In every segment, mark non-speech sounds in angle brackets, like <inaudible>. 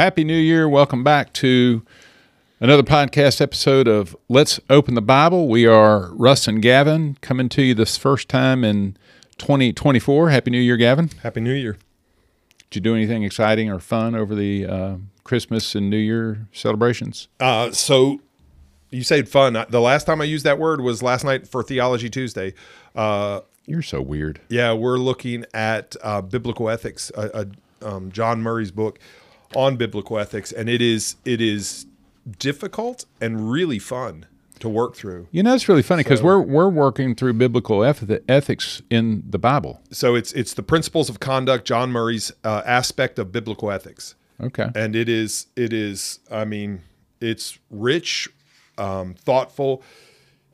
Happy New Year. Welcome back to another podcast episode of Let's Open the Bible. We are Russ and Gavin coming to you this first time in 2024. Happy New Year, Gavin. Happy New Year. Did you do anything exciting or fun over the uh, Christmas and New Year celebrations? Uh, so you said fun. The last time I used that word was last night for Theology Tuesday. Uh, You're so weird. yeah, we're looking at uh, biblical ethics, uh, uh, um, John Murray's book on biblical ethics, and it is it is difficult and really fun to work through. You know, it's really funny because we're we're working through biblical eth- ethics in the Bible. So it's it's the principles of conduct, John Murray's uh, aspect of biblical ethics. Okay. and it is it is i mean it's rich um, thoughtful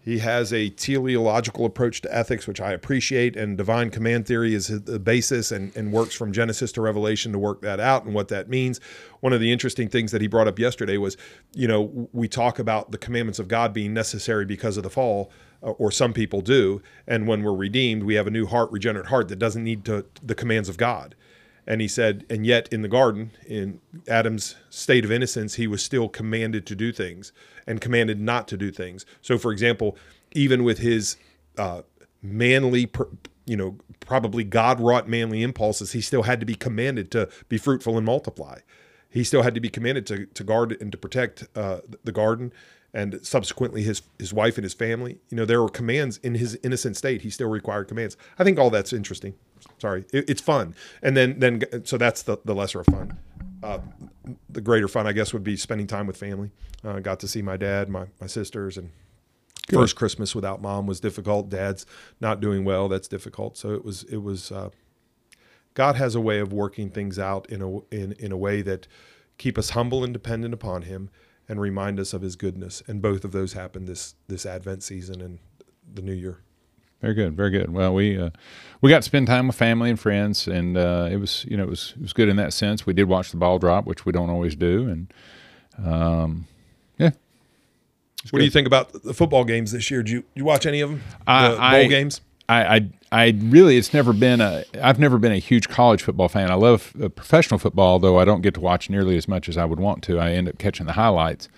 he has a teleological approach to ethics which i appreciate and divine command theory is the basis and, and works from genesis to revelation to work that out and what that means. One of the interesting things that he brought up yesterday was you know we talk about the commandments of god being necessary because of the fall uh, or some people do. And when we're redeemed we have a new heart regenerate heart that doesn't need to the commands of god and he said, and yet in the garden, in Adam's state of innocence, he was still commanded to do things and commanded not to do things. So, for example, even with his uh, manly, you know, probably God wrought manly impulses, he still had to be commanded to be fruitful and multiply. He still had to be commanded to, to guard and to protect uh, the garden and subsequently his his wife and his family. You know, there were commands in his innocent state. He still required commands. I think all that's interesting. Sorry, it, it's fun. And then then so that's the the lesser of fun. Uh, the greater fun, I guess, would be spending time with family. Uh, got to see my dad, my my sisters, and first Christmas without mom was difficult. Dad's not doing well. That's difficult. So it was it was. Uh, God has a way of working things out in a in in a way that keep us humble and dependent upon Him and remind us of his goodness. And both of those happened this this Advent season and the New Year. Very good, very good. Well, we uh, we got to spend time with family and friends, and uh, it was you know it was it was good in that sense. We did watch the ball drop, which we don't always do, and um, yeah. What do you think about the football games this year? Did you, did you watch any of them? I- the bowl I- games? I, I I really it's never been a I've never been a huge college football fan. I love uh, professional football, though I don't get to watch nearly as much as I would want to. I end up catching the highlights.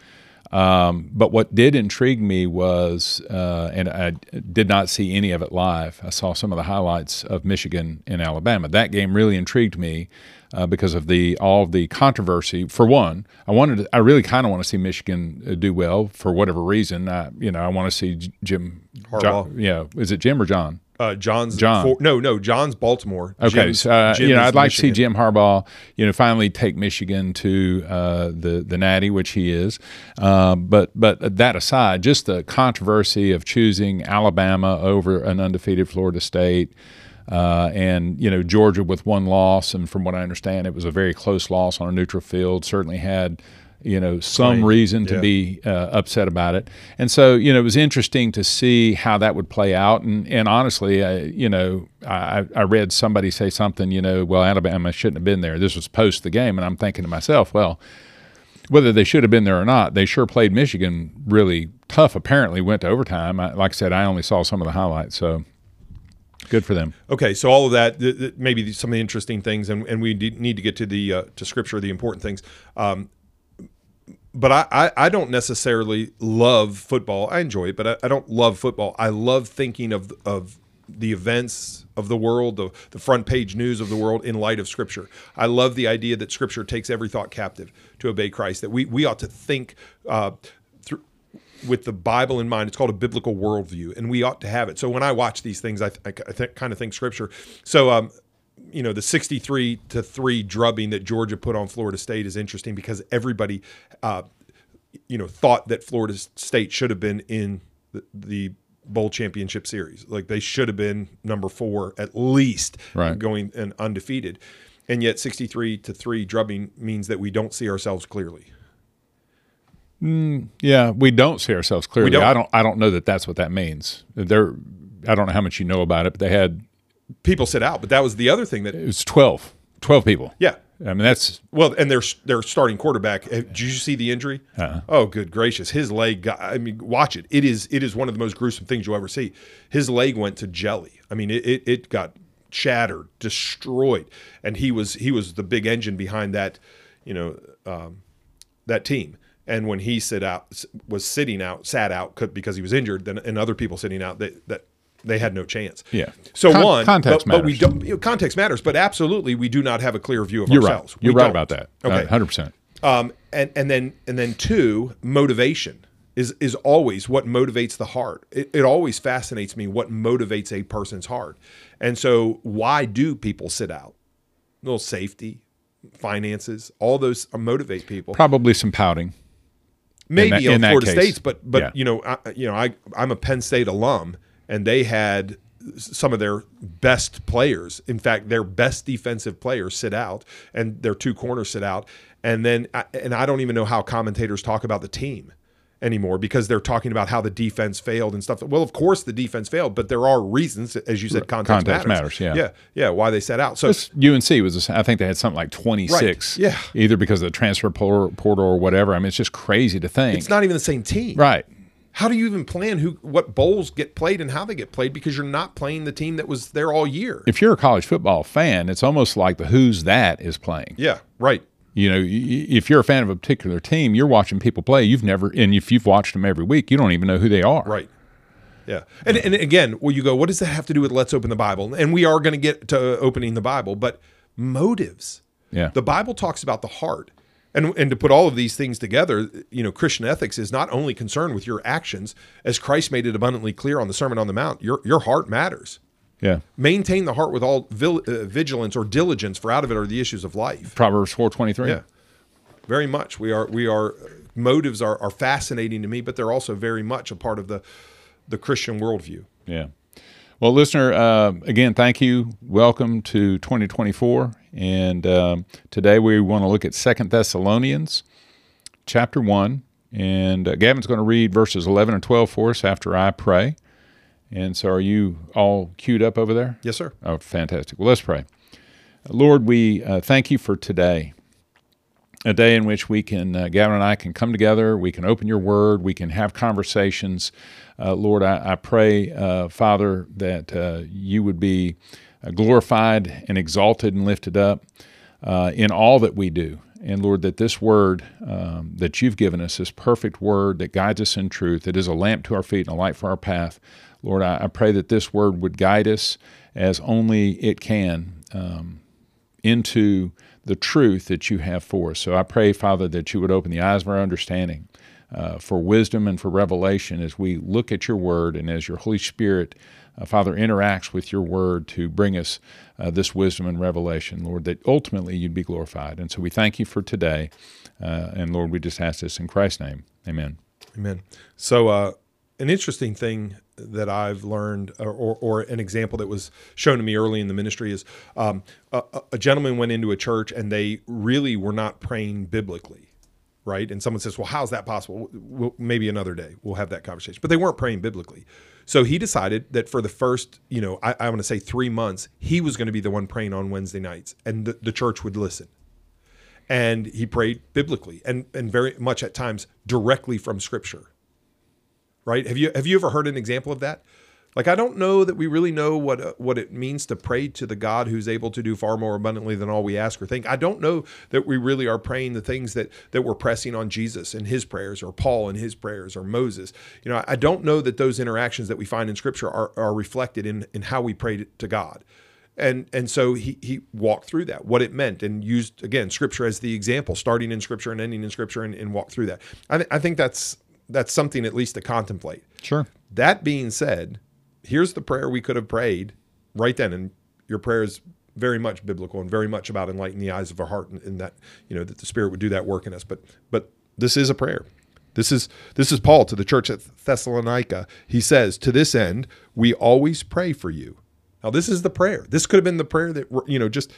Um, but what did intrigue me was, uh, and I did not see any of it live. I saw some of the highlights of Michigan and Alabama. That game really intrigued me uh, because of the all of the controversy. For one, I wanted, to, I really kind of want to see Michigan uh, do well for whatever reason. I, you know, I want to see J- Jim Harbaugh. John, yeah, is it Jim or John? Uh, John's John. for- no, no, John's Baltimore. Okay, Jim's- so uh, Jim you know, I'd like to see Jim Harbaugh, you know, finally take Michigan to uh, the the Natty, which he is. Uh, but but that aside, just the controversy of choosing Alabama over an undefeated Florida State. Uh, and you know Georgia with one loss, and from what I understand, it was a very close loss on a neutral field. Certainly had you know some reason to yeah. be uh, upset about it. And so, you know, it was interesting to see how that would play out. And, and honestly, uh, you know, I, I read somebody say something, you know, well, Alabama shouldn't have been there. This was post the game. And I'm thinking to myself, well, whether they should have been there or not, they sure played Michigan really tough, apparently, went to overtime. I, like I said, I only saw some of the highlights. So good for them. Okay, so all of that, th- th- maybe some of the interesting things, and, and we need to get to the uh, to scripture, the important things. Um, but I, I, I don't necessarily love football. I enjoy it, but I, I don't love football. I love thinking of of the events of the world, the, the front page news of the world in light of Scripture. I love the idea that Scripture takes every thought captive to obey Christ. That we we ought to think uh, through with the Bible in mind. It's called a biblical worldview, and we ought to have it. So when I watch these things, I, I, I th- kind of think Scripture. So um, you know, the sixty-three to three drubbing that Georgia put on Florida State is interesting because everybody, uh, you know, thought that Florida State should have been in the, the bowl championship series. Like they should have been number four at least, Right. going and undefeated. And yet, sixty-three to three drubbing means that we don't see ourselves clearly. Yeah, we don't see ourselves clearly. don't. I don't. I don't know that that's what that means. There, I don't know how much you know about it, but they had People sit out, but that was the other thing that it was 12, 12 people. yeah. I mean that's Well, and their their starting quarterback. eh, Did you see the injury? Uh-uh. Oh, good gracious! His leg. Got, I mean, watch it. It is it is one of the most gruesome things you'll ever see. His leg went to jelly. I mean, it it, it got shattered, destroyed, and he was he was the big engine behind that. you know, um, that team. And when he sit out was sitting out, sat out because he was injured, then and other people sitting out that that they had no chance. Yeah. So Con- one context but, but we don't. You know, context matters, but absolutely we do not have a clear view of You're right. ourselves. You're We right don't. about that. Okay. hundred percent. Um, and and then and then two, motivation is is always what motivates the heart. It, it always fascinates me what motivates a person's heart. And so, why do people sit out? little safety, finances, all those motivate people. Probably some pouting. Maybe that- in Florida case. State's, but but Yeah. you know, I, you know, I I'm a Penn State alum, and they had some of their best players. In fact, their best defensive players sit out, and their two corners sit out, and then and I don't even know how commentators talk about the team anymore because they're talking about how the defense failed and stuff. Well, of course the defense failed, but there are reasons, as you said, context, Context matters. matters, yeah. yeah, yeah. Why they set out? So This UNC was, I think they had something like 26. Right. Yeah. Either because of the transfer portal or whatever. I mean, it's just crazy to think. it's not even the same team, right. How do you even plan who what bowls get played and how they get played because you're not playing the team that was there all year? If you're a college football fan, it's almost like the who's that is playing. yeah, right. You know, if you're a fan of a particular team, you're watching people play. You've never, and if you've watched them every week, you don't even know who they are. Right. Yeah. And, and again, well, you go, what does that have to do with let's open the Bible? And we are going to get to opening the Bible, but motives. Yeah. The Bible talks about the heart. And, and to put all of these things together, you know, Christian ethics is not only concerned with your actions, as Christ made it abundantly clear on the Sermon on the Mount, your, your heart matters. Yeah. Maintain the heart with all vil, uh, vigilance or diligence, for out of it are the issues of life. Proverbs 423. Yeah, very much. We are we are motives are, are fascinating to me, but they're also very much a part of the the Christian worldview. Yeah. Well, listener, uh, again, thank you. Welcome to 2024. And um, today we want to look at Second Thessalonians chapter 1. And uh, Gavin's going to read verses 11 and 12 for us after I pray. And so are you all queued up over there? Yes, sir. Oh, fantastic. Well, let's pray. Lord, we uh, thank you for today, a day in which we can, uh, Gavin and I can come together, we can open your word, we can have conversations. Uh, Lord, I, I pray, uh, Father, that uh, you would be uh, glorified and exalted and lifted up uh, in all that we do. And Lord, that this word um, that you've given us, this perfect word that guides us in truth, that is a lamp to our feet and a light for our path, Lord, I, I pray that this word would guide us as only it can um, into the truth that you have for us. So I pray, Father, that you would open the eyes of our understanding uh, for wisdom and for revelation as we look at your word and as your Holy Spirit, uh, Father, interacts with your word to bring us uh, this wisdom and revelation, Lord, that ultimately you'd be glorified. And so we thank you for today. Uh, and Lord, we just ask this in Christ's name. Amen. Amen. So, uh, an interesting thing that I've learned, or, or, or an example that was shown to me early in the ministry, is um, a, a gentleman went into a church and they really were not praying biblically, right? And someone says, "Well, how's that possible?" We'll, maybe another day we'll have that conversation. But they weren't praying biblically, so he decided that for the first, you know, I, I want to say three months, he was going to be the one praying on Wednesday nights, and the, the church would listen and he prayed biblically and and very much at times directly from scripture right? Have you have you ever heard an example of that? Like i don't know that we really know what uh, what it means to pray to the god who's able to do far more abundantly than all we ask or think. I don't know that we really are praying the things that that we're pressing on jesus in his prayers or paul in his prayers or moses. You know i don't know that those interactions that we find in scripture are, are reflected in in how we pray to god. And and so he he walked through that what it meant and used again scripture as the example starting in scripture and ending in scripture and, and walked through that. I, th- I think that's that's something at least to contemplate. Sure. that being said here's the prayer we could have prayed right then and your prayer is very much biblical and very much about enlightening the eyes of our heart and, and that you know that the spirit would do that work in us. But but this is a prayer. This is this is paul to the church at thessalonica. He says to this end we always pray for you. Now, this is the prayer. This could have been the prayer that, you know, just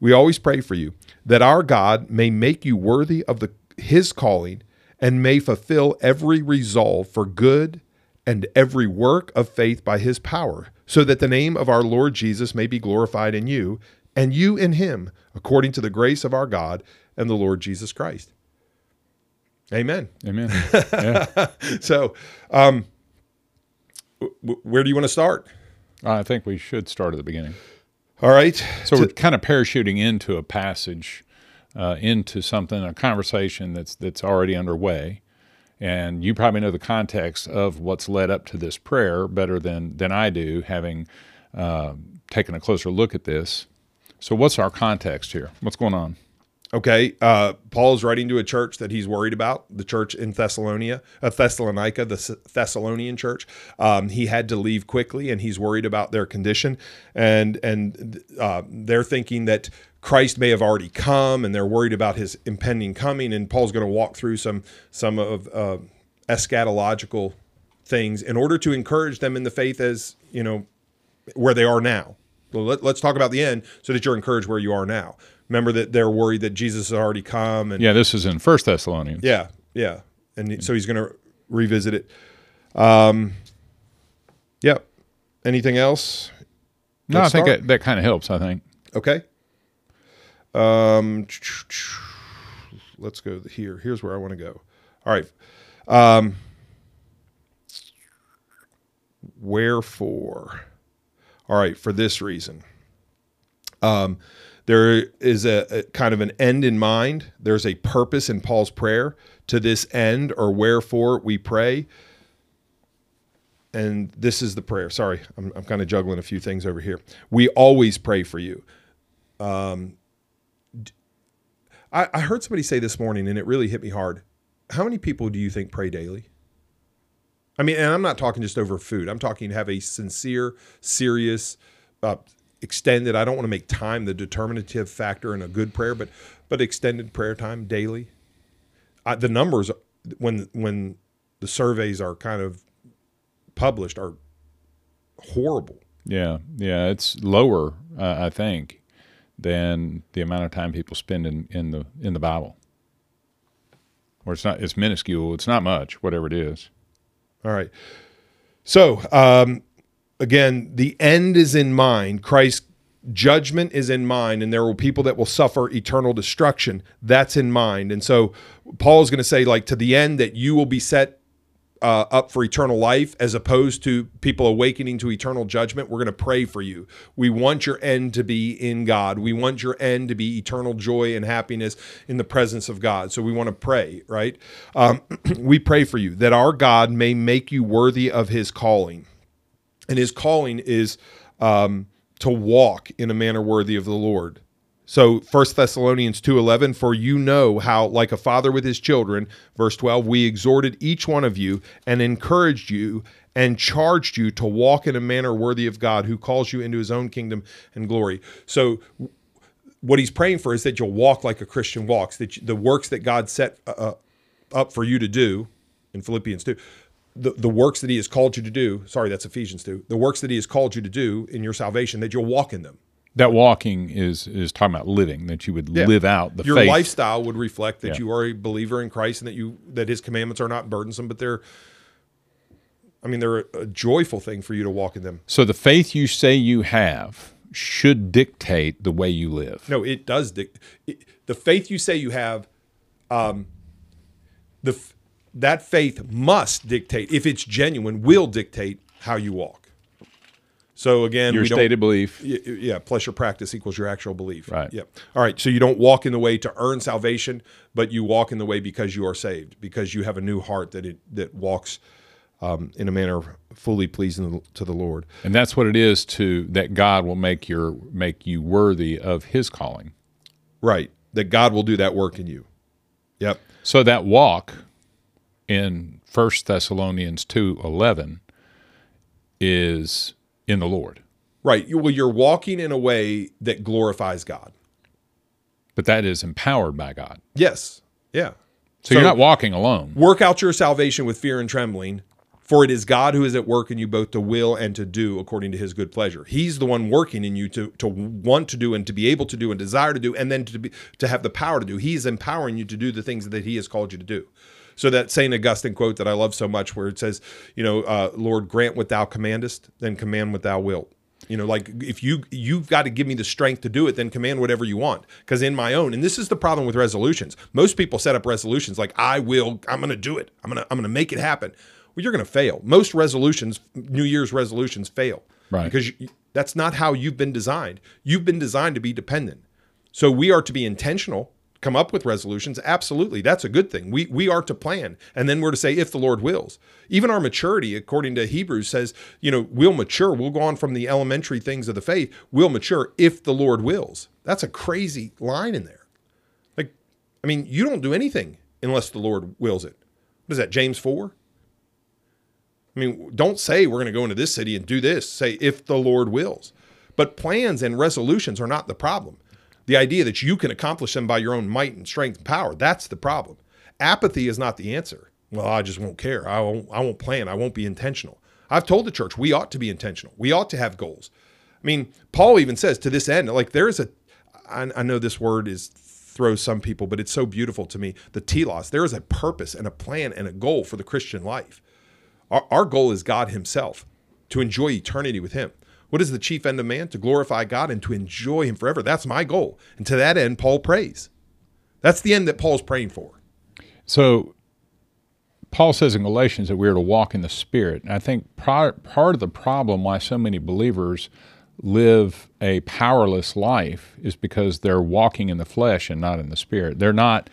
we always pray for you that our God may make you worthy of the his calling and may fulfill every resolve for good and every work of faith by his power, so that the name of our Lord Jesus may be glorified in you and you in him, according to the grace of our God and the Lord Jesus Christ. Amen. Amen. <laughs> Yeah. So, um, w- where do you want to start? I think we should start at the beginning. All right. So we're kind of parachuting into a passage uh, into something, a conversation that's that's already underway, and you probably know the context of what's led up to this prayer better than than I do, having uh, taken a closer look at this. So, what's our context here? What's going on? Okay, uh, Paul is writing to a church that he's worried about, the church in Thessalonica, uh, Thessalonica, the Thessalonian church. Um, he had to leave quickly, and he's worried about their condition, and and uh, they're thinking that Christ may have already come, and they're worried about his impending coming. And Paul's going to walk through some some of uh, eschatological things in order to encourage them in the faith as you know where they are now. Well, let, us talk about the end so that you're encouraged where you are now. Remember that they're worried that Jesus has already come. And yeah, this is in First Thessalonians. Yeah, yeah, and so he's going to revisit it. Um, yep. Anything else? No, Let's I think that, that kind of helps. I think. Okay. Um, let's go here. Here's where I want to go. All right. Um, wherefore? All right, for this reason. Um, there is a, a, kind of an end in mind. There's a purpose in Paul's prayer to this end or wherefore we pray. And this is the prayer. Sorry, I'm, I'm kind of juggling a few things over here. We always pray for you. Um, I, I heard somebody say this morning, and it really hit me hard. How many people do you think pray daily? I mean, and I'm not talking just over food. I'm talking have a sincere, serious, uh, extended. I don't want to make time the determinative factor in a good prayer, but but extended prayer time daily. Uh, the numbers when when the surveys are kind of published are horrible. Yeah, yeah, it's lower, uh, I think, than the amount of time people spend in, in the in the Bible. Or it's not it's minuscule, it's not much, whatever it is. All right. So um, again, the end is in mind. Christ's judgment is in mind, and there will people that will suffer eternal destruction. That's in mind. And so Paul is going to say, like, to the end that you will be set uh, up for eternal life as opposed to people awakening to eternal judgment. We're going to pray for you. We want your end to be in God. We want your end to be eternal joy and happiness in the presence of God. So we want to pray, right? Um, <clears throat> we pray for you that our God may make you worthy of his calling. And his calling is um, to walk in a manner worthy of the Lord. So 1 Thessalonians 2:11 for you know how like a father with his children verse 12 we exhorted each one of you and encouraged you and charged you to walk in a manner worthy of God who calls you into his own kingdom and glory. So what he's praying for is that you'll walk like a Christian walks that the works that God set uh, uh, up for you to do in Philippians 2 the, the works that he has called you to do sorry that's Ephesians 2 the works that he has called you to do in your salvation that you'll walk in them that walking is is talking about living that you would yeah. live out the your faith. lifestyle would reflect that yeah. you are a believer in Christ and that you that his commandments are not burdensome but they're I mean they're a, a joyful thing for you to walk in them. So the faith you say you have should dictate the way you live. No, it does dictate the faith you say you have um the that faith must dictate if it's genuine will dictate how you walk. So again, your stated belief. Yeah, plus your practice equals your actual belief. Right. Yep. All right. So you don't walk in the way to earn salvation, but you walk in the way because you are saved, because you have a new heart that it that walks um, in a manner fully pleasing to the Lord. And that's what it is to that God will make your make you worthy of His calling. Right. That God will do that work in you. Yep. So that walk in First Thessalonians two eleven is in the Lord. Right. Well, you're walking in a way that glorifies God. But that is empowered by God. Yes. Yeah. So, so you're not walking alone. Work out your salvation with fear and trembling, for it is God who is at work in you both to will and to do according to his good pleasure. He's the one working in you to, to want to do and to be able to do and desire to do and then to be to have the power to do. He's empowering you to do the things that he has called you to do. So that Saint Augustine quote that I love so much, where it says, you know, uh, Lord, grant what Thou commandest, then command what Thou wilt. You know, like if you you've got to give me the strength to do it, then command whatever you want. Because in my own, and this is the problem with resolutions. Most people set up resolutions like I will, I'm going to do it. I'm gonna I'm gonna make it happen. Well, you're going to fail. Most resolutions, New Year's resolutions, fail. Right. Because you, that's not how you've been designed. You've been designed to be dependent. So we are to be intentional come up with resolutions, absolutely. That's a good thing. We we are to plan. And then we're to say if the Lord wills. Even our maturity, according to Hebrews, says, you know, we'll mature. We'll go on from the elementary things of the faith. We'll mature if the Lord wills. That's a crazy line in there. Like, I mean, you don't do anything unless the Lord wills it. What is that, James 4? I mean, don't say we're going to go into this city and do this. Say if the Lord wills. But plans and resolutions are not the problem. The idea that you can accomplish them by your own might and strength and power, that's the problem. Apathy is not the answer. Well, I just won't care. I won't, I won't plan. I won't be intentional. I've told the church we ought to be intentional. We ought to have goals. I mean, Paul even says to this end, like there is a, I, I know this word is throws some people, but it's so beautiful to me. The telos, there is a purpose and a plan and a goal for the Christian life. Our, our goal is God Himself, to enjoy eternity with Him. What is the chief end of man? To glorify God and to enjoy Him forever. That's my goal. And to that end, Paul prays. That's the end that Paul's praying for. So, Paul says in Galatians that we are to walk in the Spirit. And I think part, part of the problem why so many believers live a powerless life is because they're walking in the flesh and not in the Spirit. They're not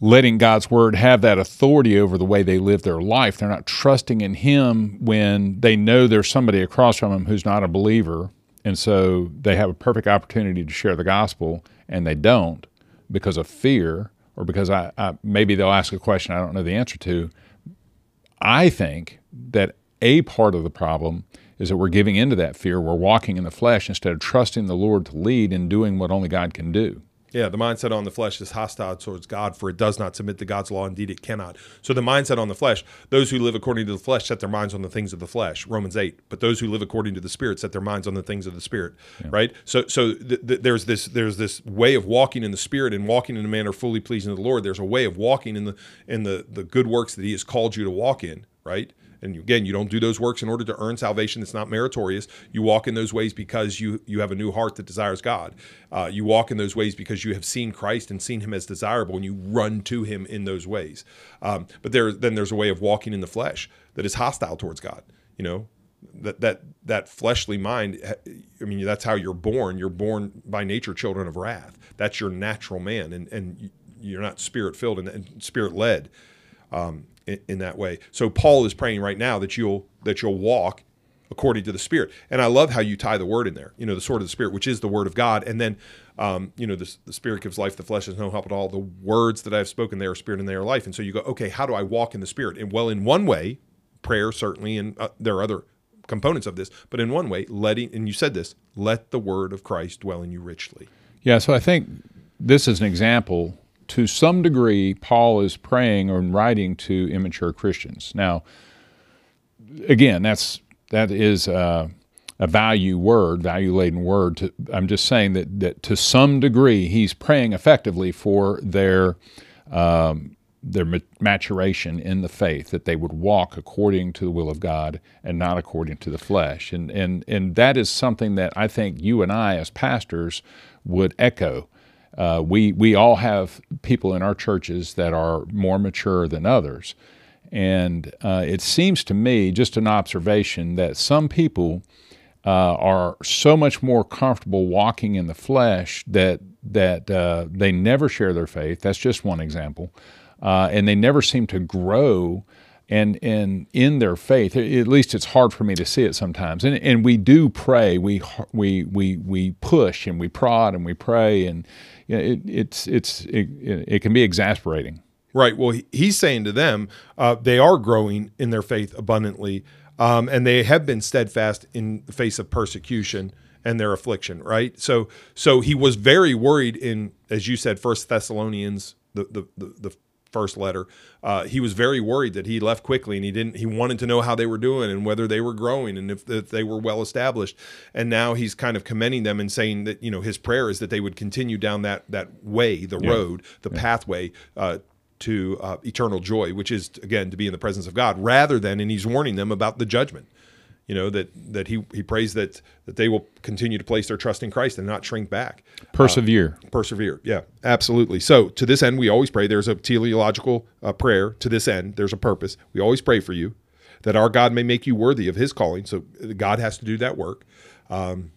letting God's word have that authority over the way they live their life. They're not trusting in Him when they know there's somebody across from them who's not a believer. And so they have a perfect opportunity to share the gospel and they don't because of fear or because I, I maybe they'll ask a question I don't know the answer to. I think that a part of the problem is that we're giving into that fear. We're walking in the flesh instead of trusting the Lord to lead and doing what only God can do. Yeah, the mindset on the flesh is hostile towards God, for it does not submit to God's law. Indeed, it cannot. So the mindset on the flesh, those who live according to the flesh set their minds on the things of the flesh. Romans eight. But those who live according to the Spirit set their minds on the things of the Spirit. Yeah. Right. So so th- th- there's this there's this way of walking in the Spirit and walking in a manner fully pleasing to the Lord. There's a way of walking in the in the the good works that He has called you to walk in. Right. And again, you don't do those works in order to earn salvation. It's not meritorious. You walk in those ways because you you have a new heart that desires God. Uh, you walk in those ways because you have seen Christ and seen Him as desirable, and you run to Him in those ways. Um, but there, then there's a way of walking in the flesh that is hostile towards God. You know, that that that fleshly mind. I mean, that's how you're born. You're born by nature children of wrath. That's your natural man, and and you're not spirit filled and, and spirit led. Um, in, in that way. So Paul is praying right now that you'll that you'll walk according to the Spirit. And I love how you tie the word in there. You know, the sword of the Spirit, which is the word of God, and then um, you know, the, the Spirit gives life, the flesh has no help at all. The words that I've spoken, they are spirit and they are life. And so you go, okay, how do I walk in the Spirit? And well, in one way, prayer certainly, and uh, there are other components of this, but in one way, letting, and you said this, let the word of Christ dwell in you richly. Yeah, so I think this is an example to some degree, Paul is praying or writing to immature Christians. Now, again, that's that is a, a value word, value laden word. To, I'm just saying that that to some degree, he's praying effectively for their um, their maturation in the faith, that they would walk according to the will of God and not according to the flesh. And and and that is something that I think you and I, as pastors, would echo uh, we we all have people in our churches that are more mature than others, and uh, it seems to me, just an observation, that some people uh, are so much more comfortable walking in the flesh that that uh, they never share their faith. That's just one example, uh, and they never seem to grow and and in their faith. At least it's hard for me to see it sometimes. And and we do pray. We we we we push and we prod and we pray and you know, it, it's it's it, it, can be exasperating. Right. Well he's saying to them uh, they are growing in their faith abundantly um, and they have been steadfast in the face of persecution and their affliction right? So so he was very worried in as you said first thessalonians the the, the, the first letter, uh, he was very worried that he left quickly and he didn't. He wanted to know how they were doing and whether they were growing and if, if, they were well established. And now he's kind of commending them and saying that you know his prayer is that they would continue down that that way, the yeah. road, the yeah. pathway. Uh, to uh, eternal joy, which is again to be in the presence of God, rather than, and he's warning them about the judgment you know that that he he prays that that they will continue to place their trust in Christ and not shrink back. Persevere. Uh, persevere. Yeah, absolutely. So to this end, we always pray. There's a teleological uh, prayer. To this end, there's a purpose. We always pray for you that our God may make you worthy of His calling. So God has to do that work. Um,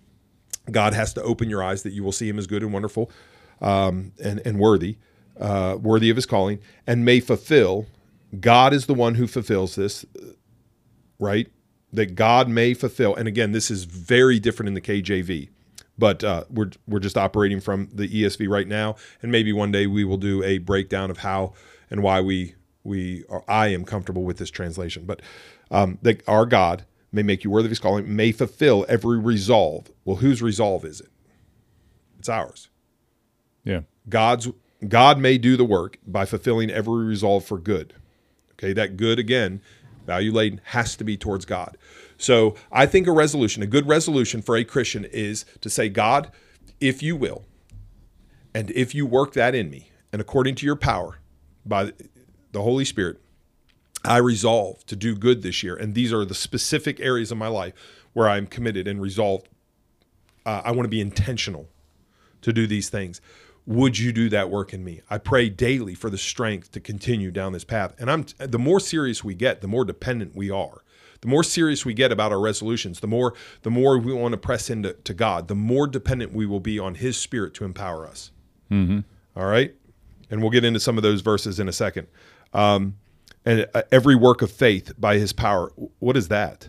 God has to open your eyes that you will see Him as good and wonderful. um, and, and worthy, uh, worthy of his calling, and may fulfill. God is the one who fulfills this, right? That God may fulfill. And again, this is very different in the KJV, but uh, we're we're just operating from the ESV right now, and maybe one day we will do a breakdown of how and why we we are, I am comfortable with this translation. But um, that our God may make you worthy of His calling, may fulfill every resolve. Well, whose resolve is it? It's ours. Yeah. God's God may do the work by fulfilling every resolve for good. Okay, that good again, value laden has to be towards God. So I think a resolution, a good resolution for a Christian is to say, God, if you will, and if you work that in me, and according to your power by the Holy Spirit, I resolve to do good this year. And these are the specific areas of my life where I'm committed and resolved. Uh, I want to be intentional to do these things would you do that work in me i pray daily for the strength to continue down this path and i'm the more serious we get the more dependent we are the more serious we get about our resolutions the more the more we want to press into to god the more dependent we will be on his spirit to empower us. Mm-hmm. All right? And we'll get into some of those verses in a second. Um, and uh, every work of faith by his power what is that?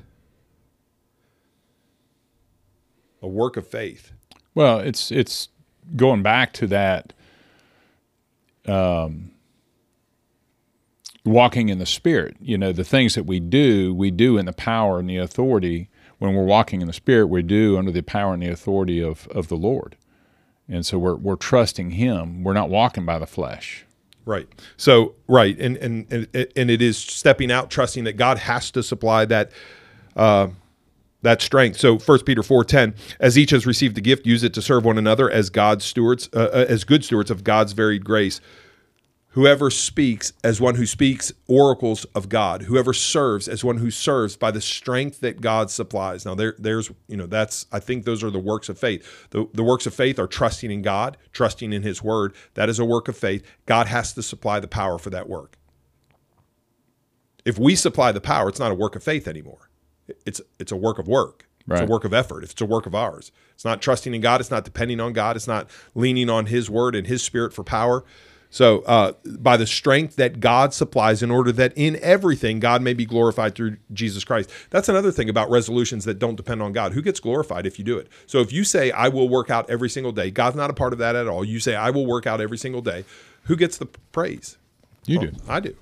A work of faith. Well it's it's going back to that um, walking in the spirit. You know the things that we do we do in the power and the authority. When we're walking in the spirit we do under the power and the authority of, of the lord. And so we're, we're trusting him. We're not walking by the flesh. Right. So right. And and and, and it is stepping out trusting that god has to supply that uh, that strength. So 1 Peter 4:10, as each has received a gift, use it to serve one another as God's stewards, uh, uh, as good stewards of God's varied grace. Whoever speaks as one who speaks oracles of God, whoever serves as one who serves by the strength that God supplies. Now there there's you know that's I think those are the works of faith. The the works of faith are trusting in God, trusting in his word. That is a work of faith. God has to supply the power for that work. If we supply the power, it's not a work of faith anymore it's it's a work of work. Right. It's a work of effort. It's a work of ours. It's not trusting in God. It's not depending on God. It's not leaning on His word and His Spirit for power. So, uh, by the strength that God supplies, in order that in everything God may be glorified through Jesus Christ. That's another thing about resolutions that don't depend on God. Who gets glorified if you do it? So, if you say, I will work out every single day, God's not a part of that at all. You say, I will work out every single day. Who gets the praise? You well, do. I do.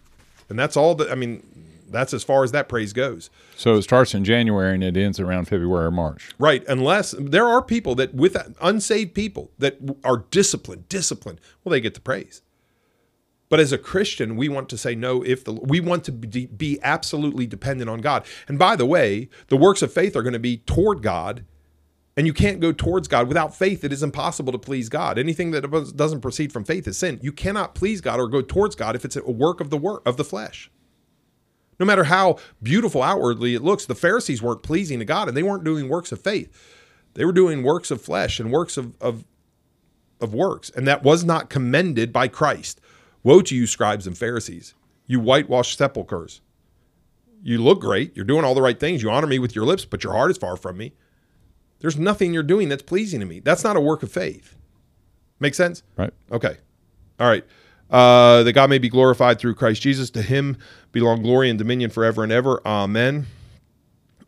And that's all that, I mean, that's as far as that praise goes. So it starts in January and it ends around February or March. Right. Unless there are people that, with unsaved people that are disciplined, disciplined, well, they get the praise. But as a Christian, we want to say no. If the we want to be, absolutely dependent on God. And by the way, the works of faith are going to be toward God, and you can't go towards God without faith. It is impossible to please God. Anything that doesn't proceed from faith is sin. You cannot please God or go towards God if it's a work of the work of the flesh. No matter how beautiful outwardly it looks, the Pharisees weren't pleasing to God and they weren't doing works of faith. They were doing works of flesh and works of, of, of works. And that was not commended by Christ. Woe to you, scribes and Pharisees, you whitewashed sepulchres. You look great. You're doing all the right things. You honor me with your lips, but your heart is far from me. There's nothing you're doing that's pleasing to me. That's not a work of faith. Make sense? Right. Okay. All right uh, that God may be glorified through Christ Jesus. To him belong glory and dominion forever and ever. Amen.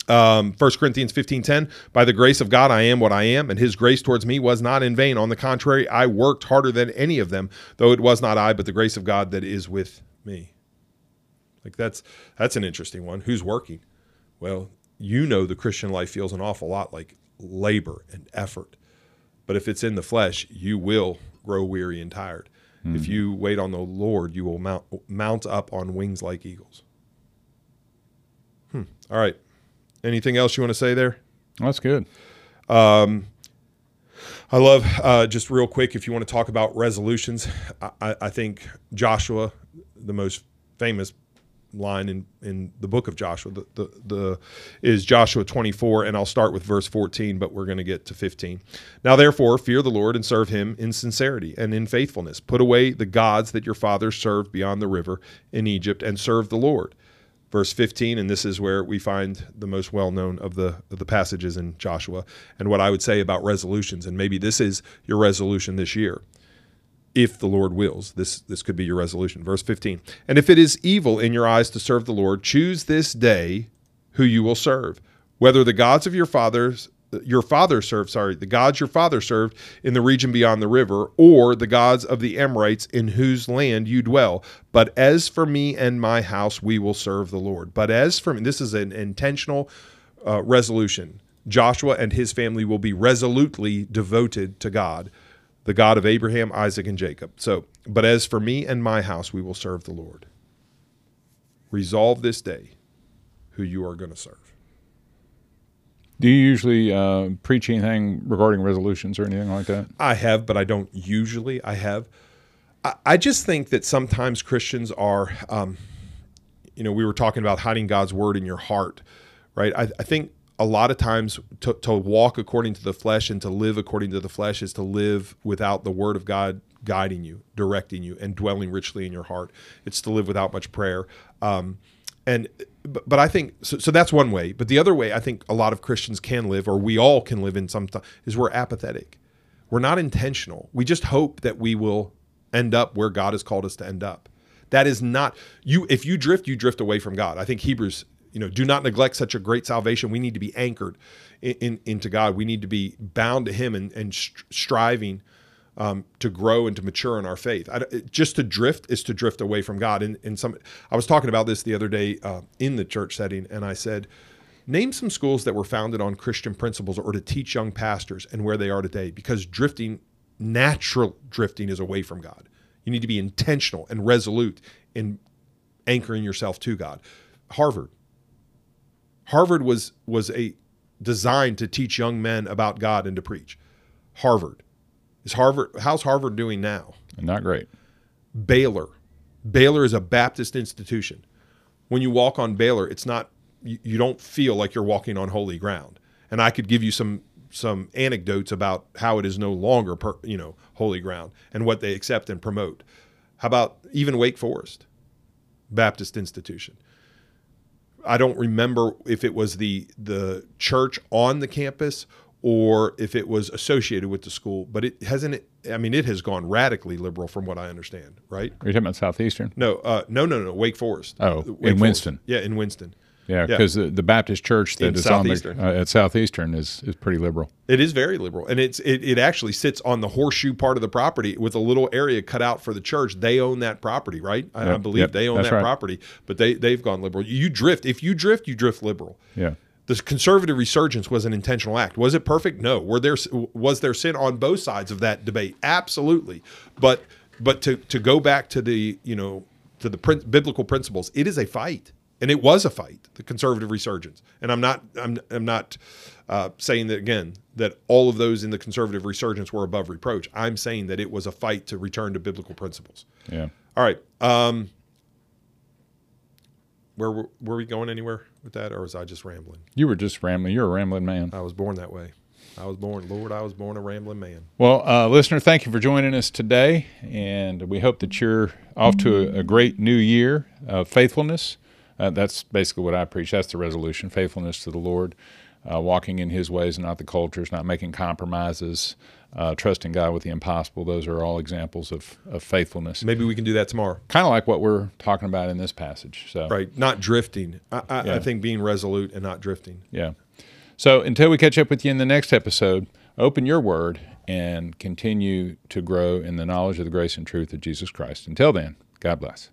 Um, 1 Corinthians 15:10 By the grace of God I am what I am and his grace towards me was not in vain on the contrary I worked harder than any of them though it was not I but the grace of God that is with me. Like that's that's an interesting one. Who's working? Well, you know the Christian life feels an awful lot like labor and effort. But if it's in the flesh, you will grow weary and tired. Mm-hmm. If you wait on the Lord, you will mount mount up on wings like eagles. Hmm. All right. Anything else you want to say there? That's good. Um, I love uh, just real quick if you want to talk about resolutions. I, I think Joshua, the most famous line in, in the book of Joshua. The, the, the is Joshua 24, and I'll start with verse 14, but we're going to get to 15. Now, therefore, fear the Lord and serve him in sincerity and in faithfulness. Put away the gods that your fathers served beyond the river in Egypt and serve the Lord. Verse 15, and this is where we find the most well known of the, of the passages in Joshua, and what I would say about resolutions, and maybe this is your resolution this year. if the Lord wills. This this could be your resolution. Verse 15. And if it is evil in your eyes to serve the Lord, choose this day who you will serve, whether the gods of your fathers your father served, sorry, the gods your father served in the region beyond the river, or the gods of the Amorites in whose land you dwell. But as for me and my house, we will serve the Lord. But as for me, this is an intentional uh, resolution. Joshua and his family will be resolutely devoted to God the God of Abraham, Isaac, and Jacob. So, but as for me and my house, we will serve the Lord. Resolve this day who you are going to serve. Do you usually uh, preach anything regarding resolutions or anything like that? I have, but I don't usually. I have. I, I just think that sometimes Christians are, um, you know, we were talking about hiding God's word in your heart, right? I, I think a lot of times to, to walk according to the flesh and to live according to the flesh is to live without the word of God guiding you, directing you, and dwelling richly in your heart. It's to live without much prayer. Um, and but, but I think so, so that's one way. But the other way I think a lot of Christians can live, or we all can live in some time, is we're apathetic. We're not intentional. We just hope that we will end up where God has called us to end up. That is not you. If you drift, you drift away from God. I think Hebrews you know, do not neglect such a great salvation. We need to be anchored in, in into God. We need to be bound to Him and, and striving um, to grow and to mature in our faith. I, just to drift is to drift away from God. And, and some, I was talking about this the other day uh, in the church setting, and I said, name some schools that were founded on Christian principles or to teach young pastors and where they are today. Because drifting, natural drifting, is away from God. You need to be intentional and resolute in anchoring yourself to God. Harvard, Harvard was was a designed to teach young men about God and to preach. Harvard. Is Harvard how's Harvard doing now? Not great. Baylor. Baylor is a Baptist institution. When you walk on Baylor, it's not you, you don't feel like you're walking on holy ground. And I could give you some some anecdotes about how it is no longer per, you know holy ground and what they accept and promote. How about even Wake Forest, Baptist institution? I don't remember if it was the the church on the campus or if it was associated with the school, but it hasn't. I mean, it has gone radically liberal from what I understand. Right? Are you talking about Southeastern? No, uh, no, no, no. Wake Forest. Oh, Wake in Forest. Winston. Yeah, in Winston. Yeah, because yeah. the, the, Baptist church that In is on the, uh, at Southeastern is is pretty liberal. It is very liberal, and it's it, it actually sits on the horseshoe part of the property with a little area cut out for the church. They own that property, right? I, Yep, I believe yep, they own that's that right. property, but they they've gone liberal. You drift if you drift, you drift liberal. Yeah. The conservative resurgence was an intentional act. Was it perfect? No. Were there was there sin on both sides of that debate? Absolutely. But but to to go back to the you know to the prin- biblical principles, it is a fight, and it was a fight. The conservative resurgence, and I'm not I'm I'm not uh, saying that again that all of those in the conservative resurgence were above reproach. I'm saying that it was a fight to return to biblical principles. Yeah. All right. Um, where were, we going anywhere with that, or was I just rambling? You were just rambling. You're a rambling man. I was born that way. I was born, Lord, I was born a rambling man. Well, uh, listener, thank you for joining us today, and we hope that you're off to a, a great new year of faithfulness. Uh, that's basically what I preach. That's the resolution: faithfulness to the Lord, uh, walking in His ways and not the cultures, not making compromises, uh, trusting God with the impossible. Those are all examples of, of faithfulness. Maybe we can do that tomorrow. Kind of like what we're talking about in this passage. So, Right. Not drifting. I, I, Yeah. I think being resolute and not drifting. Yeah. So until we catch up with you in the next episode, open your word and continue to grow in the knowledge of the grace and truth of Jesus Christ. Until then, God bless.